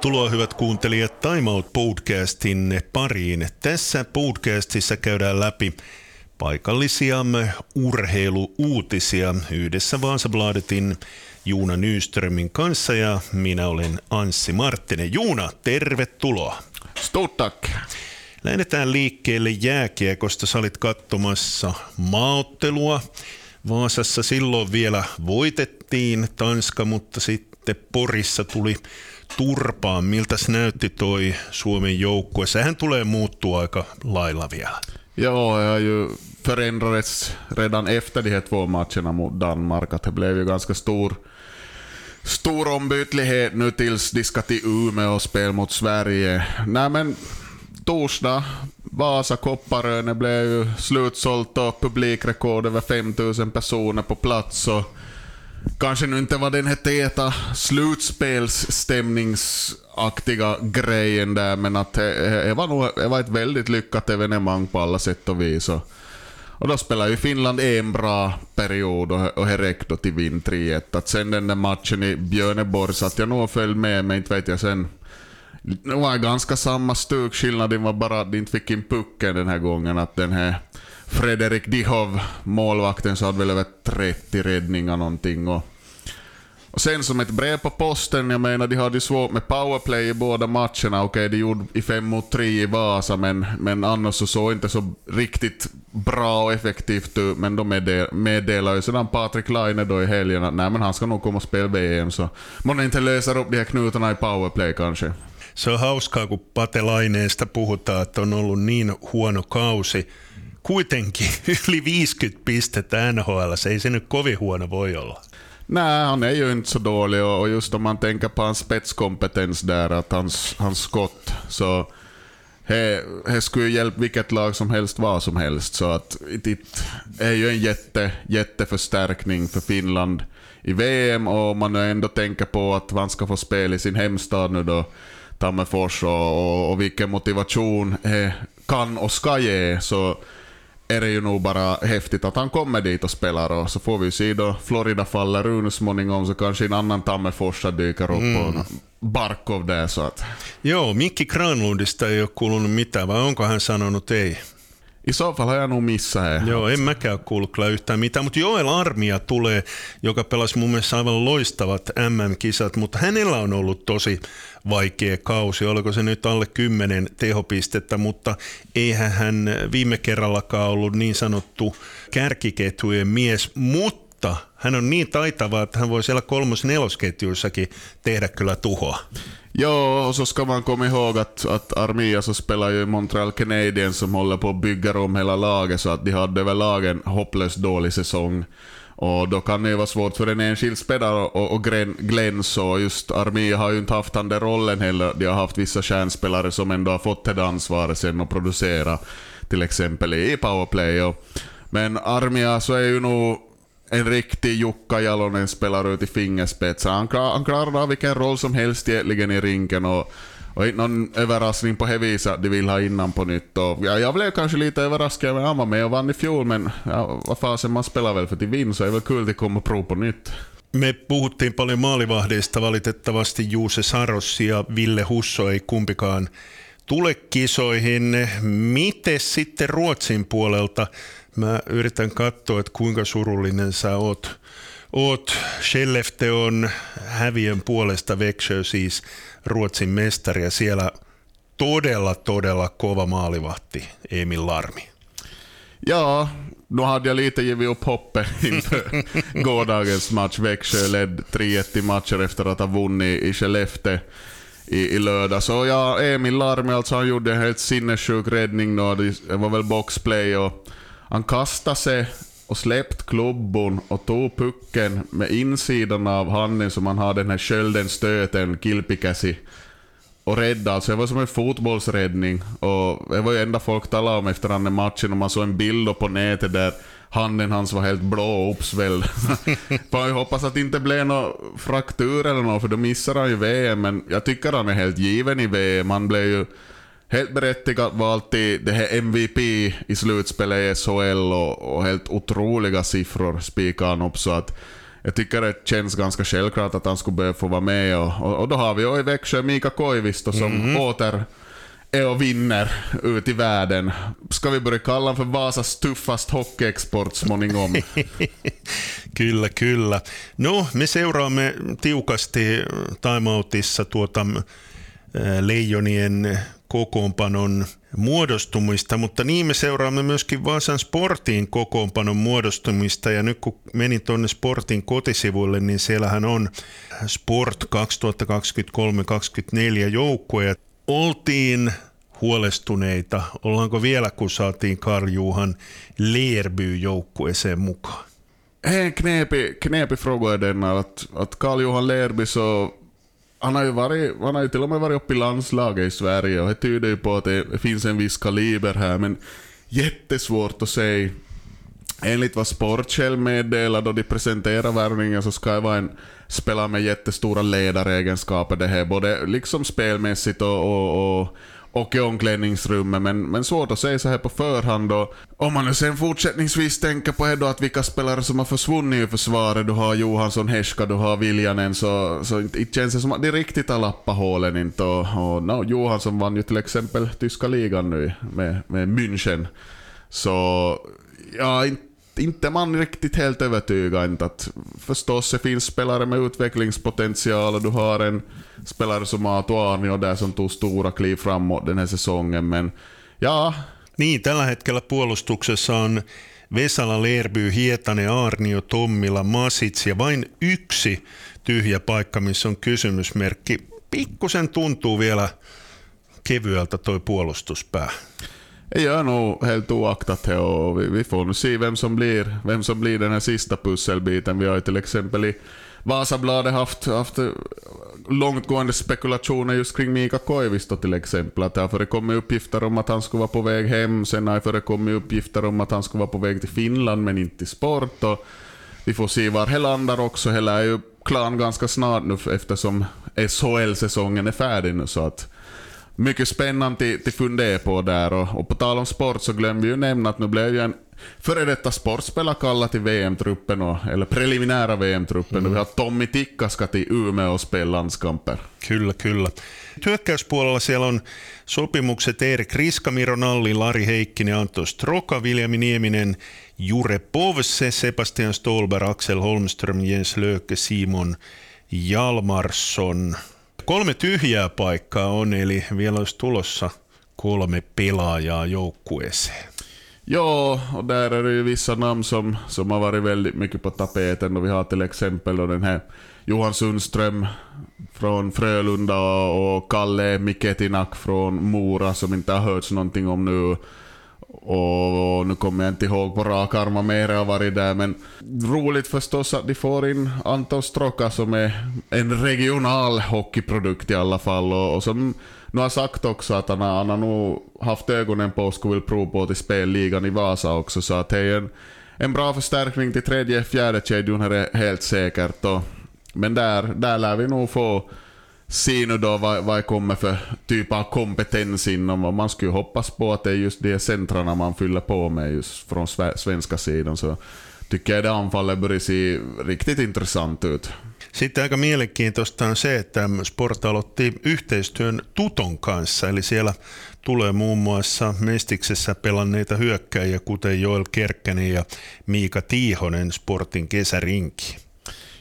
Tervetuloa hyvät kuuntelijat Time Out podcastin pariin. Tässä podcastissa käydään läpi paikallisia urheiluuutisia yhdessä Vaasabladetin Juuna Nyströmin kanssa ja minä olen Anssi Marttinen. Juuna, tervetuloa. Stort tack. Lähdetään liikkeelle jääkiekosta. Sä olit katsomassa maaottelua. Vaasassa silloin vielä voitettiin Tanska, mutta sitten Porissa tuli turpaan. Miltä näytti toi Suomen joukkue? Sehän tulee muuttua aika lailla vielä. Joo, har ju förändrades redan efter de här två matcherna mot Danmark. Att det blev ju ganska stor, stor ombytlighet nu tills de ska till Umeå och spela mot Sverige. Nej men, torsdag, Vasa Kopparöne blev ju slutsålt och publikrekord över 5000 personer på plats. Och kanske nu inte var den här täta slutspelsstämningsaktiga grejen där, men att det, det var nog det var ett väldigt lyckat evenemang på alla sätt och vis. Och, och då spelade ju Finland en bra period och, och det räckte till vinn 3-1. Att sen den där matchen i Björneborg satt jag nog och följde med, men inte vet jag sen. Det var ganska samma stuk, skillnaden var bara att de inte fick in pucken den här gången. Att den här Fredrik Dihov, målvakten, så hade väl över 30 räddningar någonting. Och, och sen som ett brev på posten, jag menar de hade ju svårt med powerplay i båda matcherna. Okej, de gjorde i 5 mot 3 i Vasa, men, men annars så såg inte så riktigt bra och effektivt ut. Men de meddelade ju sedan Patrik Laine då i helgen att nej, men han ska nog komma och spela VM, så man inte löser upp de här knutarna i powerplay kanske. Se on hauskaa, kun Pate Laineesta puhutaan, että on ollut niin huono kausi. Kuitenkin yli 50 pistettä NHL, se ei se nyt kovin huono voi olla. Nej, han är ju inte så dålig och just om man tänker på hans spetskompetens där, att hans, hans skott, så det skulle ju hjälpt vilket lag som helst, vad som helst. Så att det är ju en jätte, jätteförstärkning för Finland i VM och man ändå tänker på att man ska få spela i sin hemstad nu då, Tammerfors, och, och, och vilken motivation det kan och ska ge. Så är det ju nog bara häftigt att han kommer dit och spelar och så får vi se då Florida faller ur småningom så kanske en annan Tammerforsa dyker upp mm. och Barkov där så att... Joo, Mikki Granlundista ei ole kuulunut mitään, vai onko hän sanonut ei? I så fall har jag nog missat det. Joo, en mäkään kuullut kyllä yhtään mitään, mutta Joel Armia tulee, joka pelasi mun mielestä aivan loistavat MM-kisat, mutta hänellä on ollut tosi vaikea kausi. Oliko se nyt alle 10 tehopistettä, mutta eihän hän viime kerrallakaan ollut niin sanottu kärkiketjujen mies, mutta hän on niin taitava, että hän voi siellä kolmos-nelosketjuissakin tehdä kyllä tuhoa. Ja, och så ska man komma ihåg att, att Armia så spelar ju Montreal Canadiens som håller på att bygga om hela laget, så att de hade överlag en hopplöst dålig säsong. Och då kan det ju vara svårt för en enskild spelare att glänsa, och just Armia har ju inte haft den där rollen heller. De har haft vissa kärnspelare som ändå har fått det ansvaret sen att producera, till exempel i powerplay. Och, men Armia så är ju nog en riktig Jukka Jalonen spelar ut i fingerspets. Han, klar, han klarar av vilken roll som helst egentligen i rinken och, och inte någon överraskning på det att de vill ha innan på nytt. Och, ja, jag blev kanske lite överraskad, men han var med och vann i fjol, men ja, vad fasen, man spelar väl för att vinna, så är det väl kul att komma och prova på nytt. Me puhuttiin paljon maalivahdeista, valitettavasti Juuse Saros ja Ville Husso ei kumpikaan tule kisoihin. Miten sitten Ruotsin puolelta? Mä yritän katsoa, että kuinka surullinen sä oot. Oot. Skellefte on häviön puolesta Växjö siis Ruotsin mestari ja siellä todella, todella kova maalivahti Emil Larmi. Ja, nu hade jag lite givit upp hoppet inför gårdagens match. Växjö led 3-1 i matcher efter att ha vunnit i Skellefteå i, i lördag. Så ja, Emil Larmi alltså, han gjorde en helt sinnessjuk räddning då. Det var väl boxplay och han kastade sig och släppte klubban och tog pucken med insidan av handen som han hade den här skölden, stöten, kilpikäsi och räddade. Alltså det var som en fotbollsräddning. Och det var ju enda folk talade om efter den matchen och man såg en bild på nätet där handen hans var helt blå och uppsvälld. jag hoppas att det inte blev någon fraktur eller något, för då missar han ju VM, men jag tycker han är helt given i VM. Han blev ju helt berättigat valt till det här MVP i slutspelet i SHL och, och helt otroliga siffror spikade han upp så att jag tycker det känns ganska självklart att han skulle behöva få vara med. Och, och, och då har vi ju i Växjö Mika Koivisto som mm. åter är och vinner ut i världen. Ska vi börja kalla för Vasas tuffast hockeyexport småningom? kyllä, kyllä. No, me seuraamme tiukasti timeoutissa tuota Leijonien kokoonpanon muodostumista, mutta niin me seuraamme myöskin Vaasan Sportin kokoonpanon muodostumista ja nyt kun menin tuonne Sportin kotisivuille, niin siellähän on Sport 2023-2024 joukkue oltiin huolestuneita. Ollaanko vielä, kun saatiin Karjuhan Lerby joukkueeseen mukaan? En knepig, knepig fråga är den att, att Karl-Johan Lerby så han har, ju varit, han har ju till och med varit uppe i landslaget i Sverige och det tyder ju på att det finns en viss kaliber här men jättesvårt att säga. Enligt vad Sport själv meddelar då de presenterar värvningen så ska det vara en spelar med jättestora ledaregenskaper det här, både liksom spelmässigt och, och, och och i omklädningsrummet, men, men svårt att säga så här på förhand. Och om man nu sen fortsättningsvis tänker på då att vilka spelare som har försvunnit i försvaret, du har Johansson, Heska, du har Viljanen, så, så inte, inte känns det som att de riktigt har lappat hålen inte. Och, och no, Johansson vann ju till exempel tyska ligan nu med, med München. Så ja, inte inte man riktigt helt övertygad. Inte att förstås det finns spelare med utvecklingspotential och du har en spelare som Aatu Arnio där som tog stora kliv framåt den här säsongen. Men ja. Niin, tällä hetkellä puolustuksessa on Vesala, Lerby, Hietanen, Arnio, Tommila, Masits ja vain yksi tyhjä paikka, missä on kysymysmerkki. Pikkusen tuntuu vielä kevyeltä toi puolustuspää. Jag gör nog helt oaktat det och vi, vi, får nu se vem som, blir, vem som blir den här sista pusselbiten. Vi har ju till exempel i Vasabladet haft, haft eh, långtgående spekulationer just kring Mika Koivisto till exempel. Att det har förekommit uppgifter om att han skulle vara på väg hem, sen har det förekommit uppgifter om att han skulle vara på väg till Finland men inte till sport. Och vi får se var det landar också. Hela är ju klar ganska snart nu eftersom SHL-säsongen är färdig nu. Så att mycket spännande till fundera på där. Och, och på tal om sport så glömde vi ju nämna att nu blev ju en före detta sportspelare kallad till VM-truppen, eller preliminära VM-truppen. Mm. Vi har Tommi Tikka ska till Umeå och spela landskamper. Kyllä, kyllä. Hyökkäyspuolella siellä on sopimukset Erik Riskamiro, Nalli, Lari Heikkinen, Anto Stroka, Viljami Nieminen, Jure Povse, Sebastian Stolberg, Axel Holmström, Jens Löke, Simon Jalmarsson. Kolme tyhjää paikkaa on, eli vielä olisi tulossa kolme pelaajaa joukkueeseen. Ja, och där är det ju vissa namn som, som har varit väldigt mycket på tapeten. Och vi har till exempel då den här Johan Sundström från Frölunda och Kalle Miketinak från Mora som inte har hörts någonting om nu. Och nu kommer jag inte ihåg på rak arm vad mer har varit där, men roligt förstås att de får in Anton Stroka som är en regional hockeyprodukt i alla fall och, och som nu har sagt också att han har, han har nog haft ögonen på och skulle vilja prova på till spelligan i Vasa också, så att det är en, en bra förstärkning till tredje, fjärde kedjan här är helt säkert. Och, men där, där lär vi nog få se nu då vad, vad kommer för typ av kompetens inom och man skulle hoppas på att det är just de centrarna man fyller på med just från svenska sidan så tycker jag det anfallet börjar se riktigt intressant ut. Sitten aika mielenkiintoista on se, että Sport aloitti yhteistyön Tuton kanssa, eli siellä tulee muun muassa Mestiksessä pelanneita hyökkäjiä, kuten Joel Kerkkänen ja Miika Tiihonen Sportin kesärinki.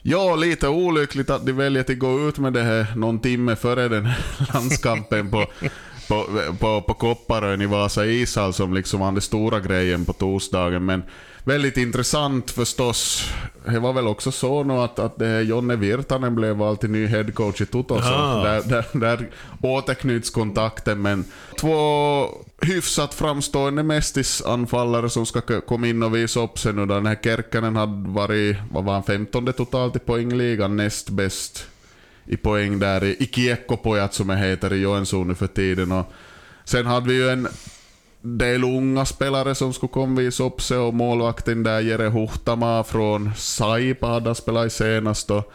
Ja, lite olyckligt att de väljer att gå ut med det här någon timme före den här landskampen på, på, på, på Kopparön i Vasa ishall som liksom var den stora grejen på torsdagen. Men väldigt intressant förstås. Det var väl också så nu att, att det här Jonne Virtanen blev vald till ny headcoach i Toto. Så där, där, där återknyts kontakten. Men två hyfsat framstående Mestis-anfallare som ska komma in och visa upp sig nu. Den här Kerkkanen hade varit, vad var han, 15 totalt i poängligan, näst bäst i poäng där i Kiekko-pojat som det heter i Joensuu nu för tiden. Och sen hade vi ju en del unga spelare som skulle komma sig och målvakten där Jere Huhtama från Saipa hade spelat i senast. Och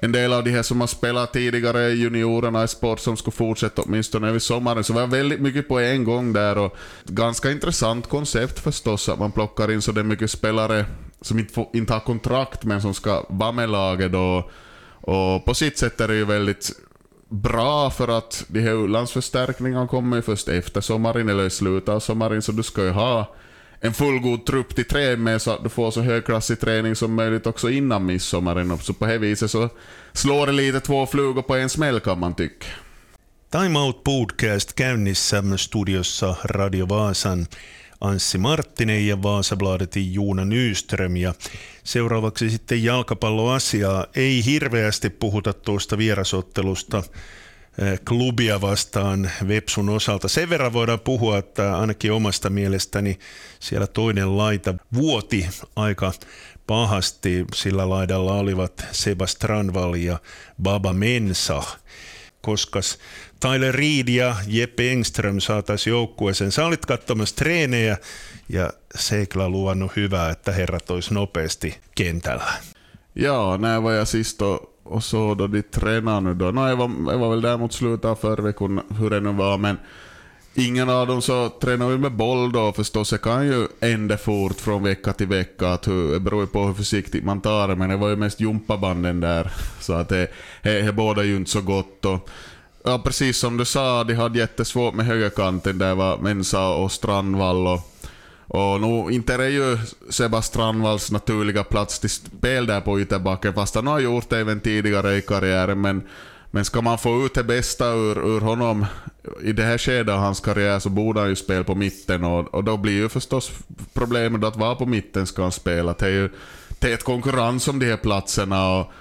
en del av de här som har spelat tidigare, juniorerna i sport, som ska fortsätta åtminstone över sommaren. Så det var väldigt mycket på en gång där och ganska intressant koncept förstås att man plockar in så det är mycket spelare som inte, får, inte har kontrakt men som ska vara med laget och, och på sitt sätt är det ju väldigt bra för att de här landsförstärkningarna kommer ju först efter sommaren eller i slutet av sommaren så du ska ju ha en fullgod trupp till träning med så att du får så högklassig träning som möjligt också innan midsommaren. Så på det viset så slår det lite två flugor på en smäll kan man tycka. Time Out Podcast käynnissä studiossa Radio Vaasan Anssi Marttinen ja Vaasabladetin Juuna Nyström. Ja seuraavaksi sitten jalkapalloasiaa. Ei hirveästi puhuta tuosta vierasottelusta eh, klubia vastaan Vepsun osalta. Sen verran voidaan puhua, että ainakin omasta mielestäni siellä toinen laita vuoti aika pahasti. Sillä laidalla olivat Sebastranval ja Baba Mensa. Koska Tyler Reed ja Jeppe Engström saataisiin joukkueeseen. Sä olit katsomassa treenejä ja se ei kyllä luvannut hyvää, että herrat olisi nopeasti kentällä. Ja, när var jag sist och, och så då de tränade nu då? No, jag, var, jag var väl där mot slutet av förra veckan, hur det nu var, men ingen av dem så tränar vi med boll då förstås. Det kan ju ändra fort från vecka till vecka, att hur, det beror ju på hur försiktigt man tar det, men det var ju mest jumpabanden där, så att det, det, det båda ju inte så gott. Och, Ja, precis som du sa, de hade jättesvårt med högerkanten. Där var Mensa och Strandvall. Och, och nu, inte är det ju Seba Strandvalls naturliga plats till spel där på ytterbacken, fast han har gjort det även tidigare i karriären. Men, men ska man få ut det bästa ur, ur honom i det här skedet av hans karriär så borde han ju spela på mitten och, och då blir ju förstås problemet att vara på mitten ska han spela. Det är ju det är ett konkurrens om de här platserna. Och,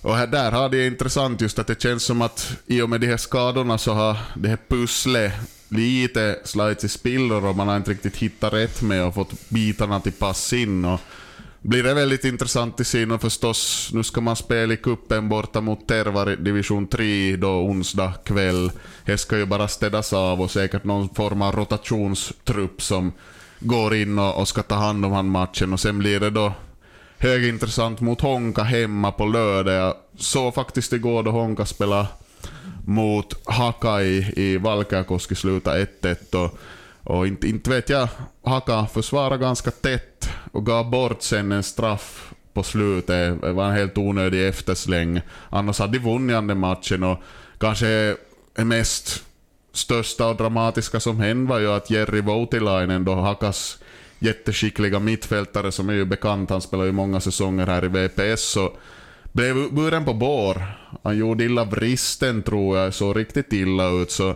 och här, där har det intressant just att det känns som att i och med de här skadorna så har det här pusslet lite slagits i spillror och man har inte riktigt hittat rätt med och fått bitarna till pass in. Och blir det väldigt intressant i se och förstås, nu ska man spela i kuppen borta mot Tervar division 3 då onsdag kväll. Det ska ju bara städas av och säkert någon form av rotationstrupp som går in och, och ska ta hand om han matchen och sen blir det då högintressant mot Honka hemma på lördag. Jag såg faktiskt igår då Honka spelade mot Hakai i, Valkeakoski sluta 1-1 och, och inte, inte vet jag, Haka försvarar ganska tätt och gav bort sen en straff på slutet. Det var en helt onödig eftersläng. Annars hade de vunnit den matchen och kanske det mest största och dramatiska som hände var ju att Jerry Voutilainen då Hakas jätteskickliga mittfältare som är ju bekant. Han spelar ju många säsonger här i VPS. Så blev buren på bår. Han gjorde illa vristen tror jag, så riktigt illa ut. Så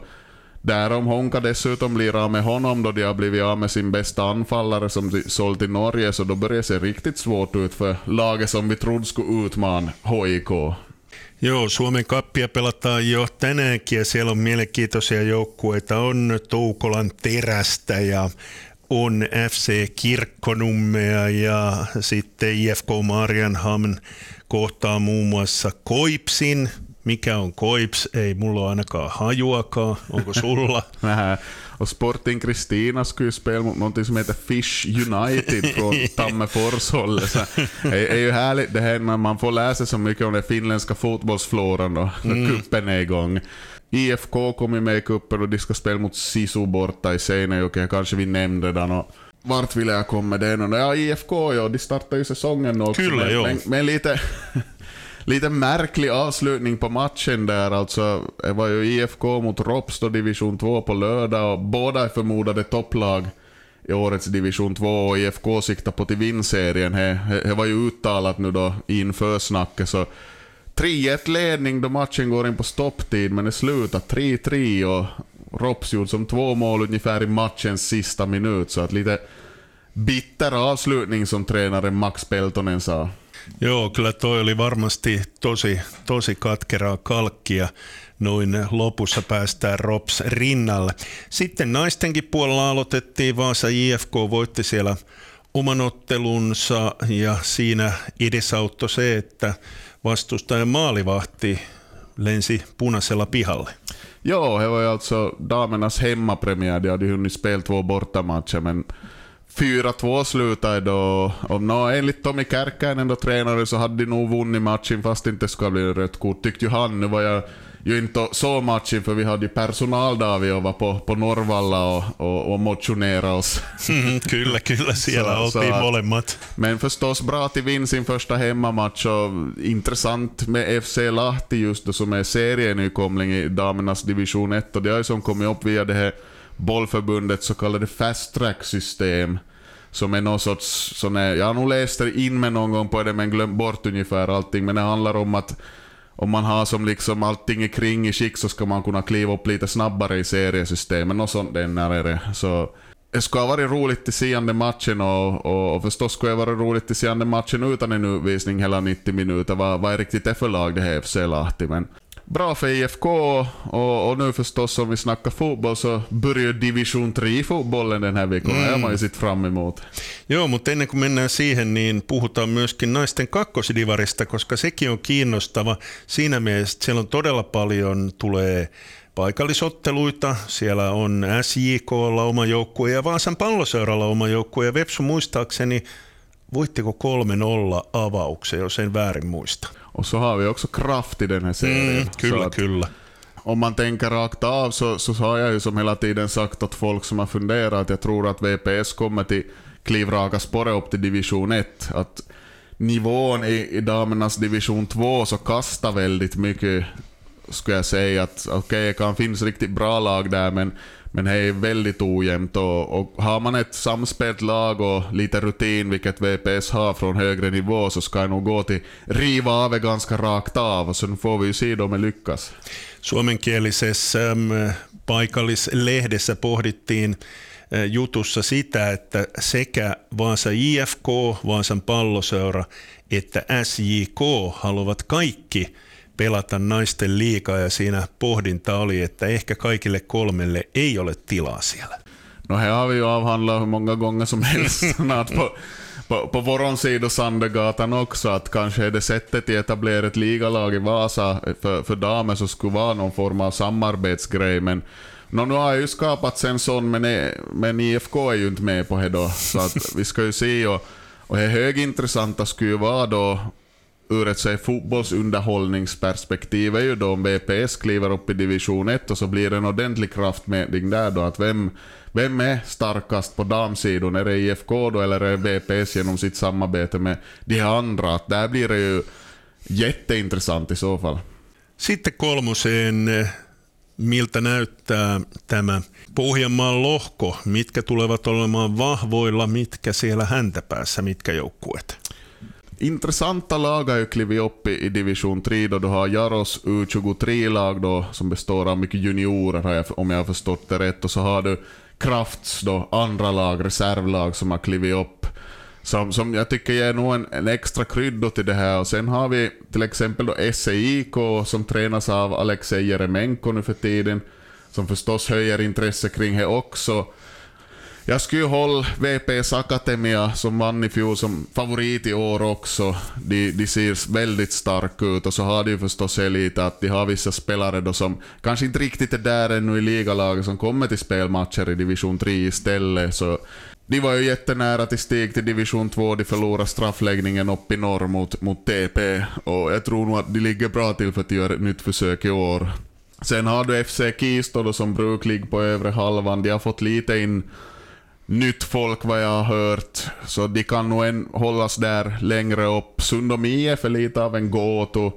Därom Honka dessutom blir av med honom då de har blivit av med sin bästa anfallare som de sålt till Norge, så då börjar det se riktigt svårt ut för laget som vi trodde skulle utmana HIK. Joo, Suomen kappia pelataan jo tänäänkin ja siellä on mielenkiintoisia joukkueita. On Toukolan terästä ja on FC Kirkkonummea ja sitten IFK Marianhamn kohtaa muun muassa Koipsin. Mikä on Koips? Ei mulla ole ainakaan hajuakaan. Onko sulla? Vähän. Och Sporting Kristina skulle ju spela mot någonting som heter Fish United från Tammerfors-hållet. Det är ju härligt det här när man får läsa så mycket om den finländska fotbollsfloran då, när mm. kuppen är igång. IFK kom ju med i cupen och de ska spela mot Sisu borta i Seinäjoki, kanske vi nämnde redan. Och vart vill jag komma med det? Ja, IFK ja, de startar ju säsongen också. Kyllä, men, men, men lite, lite märklig avslutning på matchen där. Alltså, det var ju IFK mot Rops då, division 2 på lördag och båda är förmodade topplag i årets division 2 och IFK siktar på till vinnserien. Det var ju uttalat nu då inför snacket så 3-1 ledning då matchen går in på stopptid, men det slutar 3-3 och Rops gjorde som två mål ungefär i matchens sista minut, så att lite bitter avslutning som tränaren Max Peltonen sa. Joo, kyllä toi oli varmasti tosi, tosi katkeraa kalkkia. Noin lopussa päästään Rops rinnalle. Sitten naistenkin puolella aloitettiin Vaasa IFK, voitti siellä oman ottelunsa ja siinä edesauttoi se, että vastustajan maalivahti lensi punaisella pihalle. Joo, he var alltså damernas hemmapremiär. De hade hunnit spela två bortamatcher, men 4-2 slutade då. Och no, enligt Tommy Kärkkäinen, då tränare, så hade de nog vunnit matchen fast det inte skulle bli rött kort, tyckte ju han. Nu var jag ju inte så matchen för vi hade ju personaldag vi var på, på Norvalla och, och, och motionerade oss. Mm, kyllä, kyllä siellä Så- oltiin så molemmat. Men förstås bra att de vinner sin första hemmamatch och intressant med FC Lahti just då som är serienykomling i damernas division 1 och det har ju som kommit upp via det här bollförbundets så kallade fast track system som är någon sorts, sån här, jag har nog läst in med någon gång på det men glömt bort ungefär allting men det handlar om att om man har som liksom allting är kring i skick så ska man kunna kliva upp lite snabbare i seriesystemen och sånt där är det. Så det skulle ha varit roligt att se den matchen och, och, och förstås skulle det vara roligt att se den matchen utan en utvisning hela 90 minuter. Vad, vad är riktigt det för lag det här FC Lahti? Men bra för IFK och, och nu förstås om vi snackar fotboll så börjar division 3-fotbollen den här veckan. Mm. Man ju sett fram emot. Joo, mutta ennen kuin mennään siihen, niin puhutaan myöskin naisten kakkosdivarista, koska sekin on kiinnostava. Siinä mielessä että siellä on todella paljon, tulee paikallisotteluita. Siellä on SJKlla oma joukkue ja Vaasan palloseuralla oma joukkue. Ja Vepsu muistaakseni, voitteko 3-0 avauksen, jos en väärin muista. Och så har vi också kraft i den här serien. Mm, kyllä, kyllä. Om man tänker rakt av så, så har jag ju som hela tiden sagt åt folk som har funderat att jag tror att VPS kommer till klivraka spåret upp till division 1. Att nivån i, i damernas division 2 så kastar väldigt mycket, skulle jag säga. att Okej, det kan finnas riktigt bra lag där men, men det är väldigt ojämnt och, och har man ett samspelt lag och lite rutin, vilket VPS har från högre nivå, så ska det nog gå till riva av det ganska rakt av och sen får vi ju se om det lyckas. Suomenkielisessä äm, paikallislehdessä pohdittiin ä, jutussa sitä, että sekä Vaasa IFK, Vaasan palloseura, että SJK haluavat kaikki pelata naisten liikaa ja siinä pohdinta oli, että ehkä kaikille kolmelle ei ole tilaa siellä. No här har vi ju avhandlat hur många gånger som helst på, på, på vår sida Sandegatan också, att kanske är det sättet att etablera ett ligalag i Vasa. För, för damer så skulle vara någon form av samarbetsgrej, men no, nu har ju skapats en sån, men, är- men IFK är ju inte med på det då, så att vi ska ju se och, och det högintressanta skulle ju vara då ur ett här fotbollsunderhållningsperspektiv är ju då om VPS kliver upp i division 1 och så blir det en ordentlig kraftmätning där då. Att vem, vem är starkast på damsidan? Är det IFK då eller är det VPS genom sitt samarbete med de andra? Att där blir det ju jätteintressant i så fall. Sitten kolmoseen, eh, miltä näyttää tämä Pohjanmaan lohko, mitkä tulevat olemaan vahvoilla, mitkä siellä häntäpäässä, mitkä joukkueet? Intressanta lag har ju klivit upp i, i division 3 då du har Jaros U23-lag då som består av mycket juniorer om jag har förstått det rätt. Och så har du Krafts då andra lag, reservlag som har klivit upp. Som, som jag tycker ger nog en, en extra krydda till det här. Och sen har vi till exempel då SEIK som tränas av Alexej Jeremenko nu för tiden. Som förstås höjer intresse kring det också. Jag skulle hålla VPS Akademia som vann i fjol som favorit i år också. De, de ser väldigt starka ut och så har de ju förstås lite att de har vissa spelare då som kanske inte riktigt är där ännu i ligalaget som kommer till spelmatcher i division 3 istället. Så de var ju jättenära till steg till division 2, de förlorade straffläggningen upp i norr mot, mot TP och jag tror nog att de ligger bra till för att göra ett nytt försök i år. Sen har du FC Kisto, då som brukar ligga på övre halvan, de har fått lite in nytt folk vad jag har hört, så de kan nog en, hållas där längre upp. Sundom IF är lite av en gåto.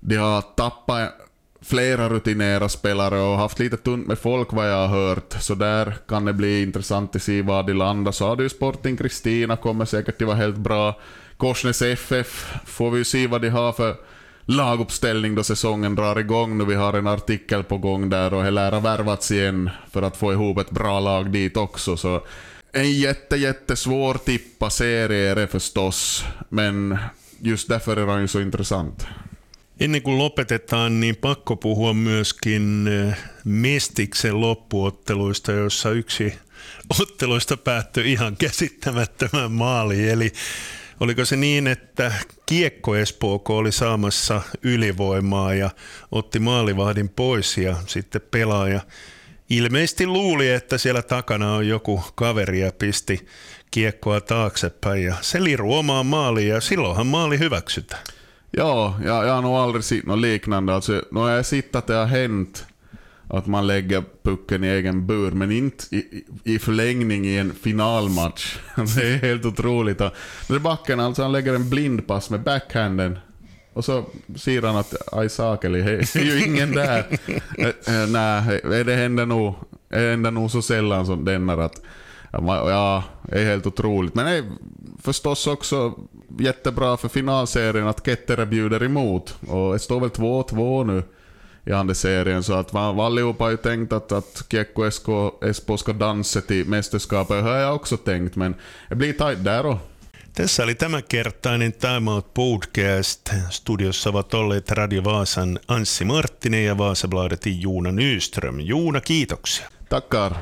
De har tappat flera rutinerade spelare och haft lite tunt med folk vad jag har hört, så där kan det bli intressant att se var de landar. Så har du ju Sporting Kristina, kommer säkert att vara helt bra. Korsnäs FF får vi ju se vad de har för laguppställning då säsongen drar igång. Nu vi har en artikel på gång där och det lär ha värvats igen för att få ihop ett bra lag dit också. Så en jätte, jättesvår tippa serie är det förstås, men just därför är den ju så intressant. Ennen kuin lopetetaan, niin pakko puhua myöskin eh, Mestiksen loppuotteluista, joissa yksi otteluista päättyi ihan käsittämättömän maaliin. Eli oliko se niin, että Kiekko Espooko oli saamassa ylivoimaa ja otti maalivahdin pois ja sitten pelaaja ilmeisesti luuli, että siellä takana on joku kaveri ja pisti kiekkoa taaksepäin ja se liru omaan maaliin ja silloinhan maali hyväksytään. Ja, jag, jag har nog aldrig sett något liknande. Alltså, nu har jag sett det har hänt att man lägger pucken i egen bur, men inte i, i förlängning i en finalmatch. Det är helt otroligt. Är backen, alltså han lägger en blindpass med backhanden och så ser han att det är ju ingen där. äh, nej, det händer nog, det händer nog så sällan som denna att Ja, det är helt otroligt. Men det är förstås också jättebra för finalserien att Kettere bjuder emot. Och det står väl 2-2 nu i andra serien, så att man, allihopa har ju tänkt att, att Kiekko SK, Espoo ska dansa till mästerskapet. Det har jag också tänkt, men det blir tajt där då. Tässä oli tämänkertainen Time Out Podcast. Studiossa ovat olleet Radio Vaasan Anssi Marttinen ja Vaasabladetin Juuna Nyström. Juuna, kiitoksia. Tackar.